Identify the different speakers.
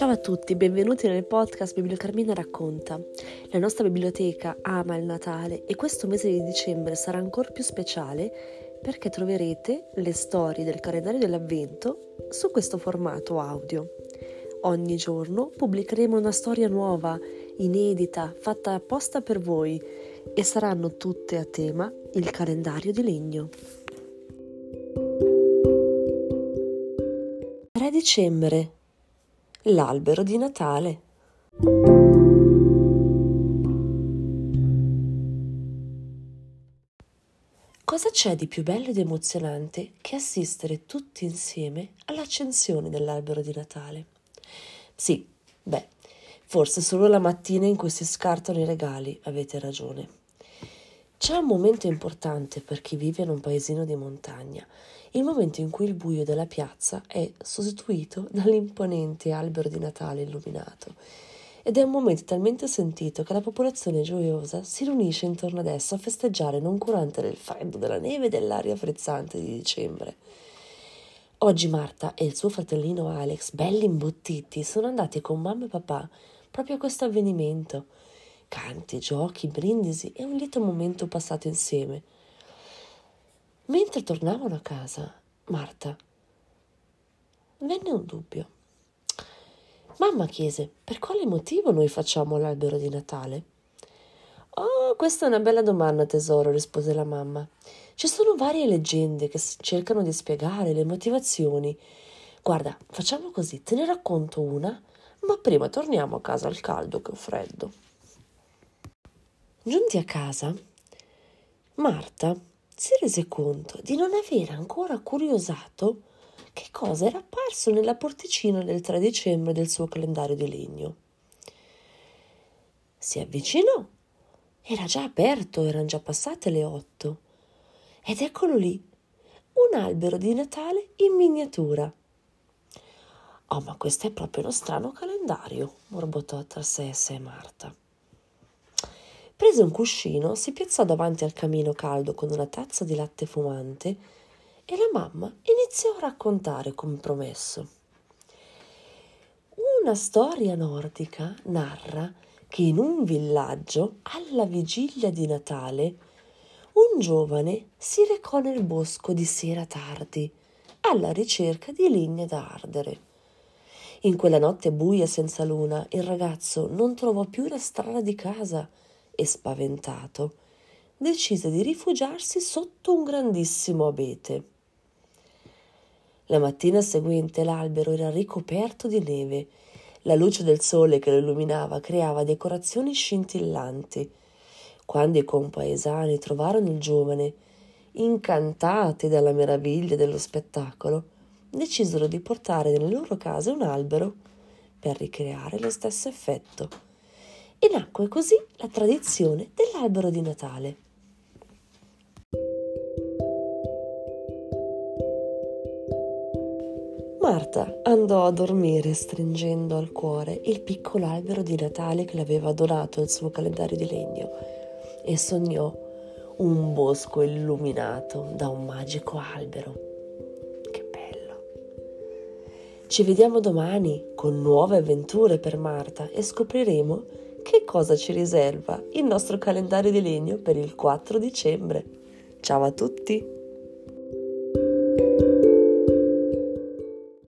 Speaker 1: Ciao a tutti, benvenuti nel podcast Bibliocarmina racconta. La nostra biblioteca ama il Natale e questo mese di dicembre sarà ancora più speciale perché troverete le storie del calendario dell'Avvento su questo formato audio. Ogni giorno pubblicheremo una storia nuova, inedita, fatta apposta per voi e saranno tutte a tema il calendario di legno. 3 dicembre l'albero di Natale. Cosa c'è di più bello ed emozionante che assistere tutti insieme all'accensione dell'albero di Natale? Sì, beh, forse solo la mattina in cui si scartano i regali, avete ragione. C'è un momento importante per chi vive in un paesino di montagna il momento in cui il buio della piazza è sostituito dall'imponente albero di Natale illuminato. Ed è un momento talmente sentito che la popolazione gioiosa si riunisce intorno ad esso a festeggiare non curante del freddo, della neve e dell'aria frizzante di dicembre. Oggi Marta e il suo fratellino Alex, belli imbottiti, sono andati con mamma e papà proprio a questo avvenimento. Canti, giochi, brindisi e un lieto momento passato insieme Mentre tornavano a casa, Marta venne un dubbio. Mamma chiese: Per quale motivo noi facciamo l'albero di Natale? Oh, questa è una bella domanda, tesoro, rispose la mamma. Ci sono varie leggende che cercano di spiegare le motivazioni. Guarda, facciamo così, te ne racconto una, ma prima torniamo a casa al caldo che ho freddo. Giunti a casa, Marta si rese conto di non avere ancora curiosato che cosa era apparso nella porticina del 3 dicembre del suo calendario di legno. Si avvicinò. Era già aperto, erano già passate le otto. Ed eccolo lì, un albero di Natale in miniatura. Oh, ma questo è proprio uno strano calendario, borbottò tra sé e sé Marta. Prese un cuscino, si piazzò davanti al camino caldo con una tazza di latte fumante e la mamma iniziò a raccontare come promesso. Una storia nordica narra che in un villaggio, alla vigilia di Natale, un giovane si recò nel bosco di sera tardi alla ricerca di legna da ardere. In quella notte buia senza luna il ragazzo non trovò più la strada di casa e spaventato, decise di rifugiarsi sotto un grandissimo abete. La mattina seguente l'albero era ricoperto di neve. La luce del sole che lo illuminava creava decorazioni scintillanti. Quando i compaesani trovarono il giovane, incantati dalla meraviglia dello spettacolo, decisero di portare nelle loro case un albero per ricreare lo stesso effetto e nacque così la tradizione dell'albero di Natale. Marta andò a dormire stringendo al cuore il piccolo albero di Natale che le aveva donato il suo calendario di legno e sognò un bosco illuminato da un magico albero. Che bello! Ci vediamo domani con nuove avventure per Marta e scopriremo che cosa ci riserva il nostro calendario di legno per il 4 dicembre. Ciao a tutti!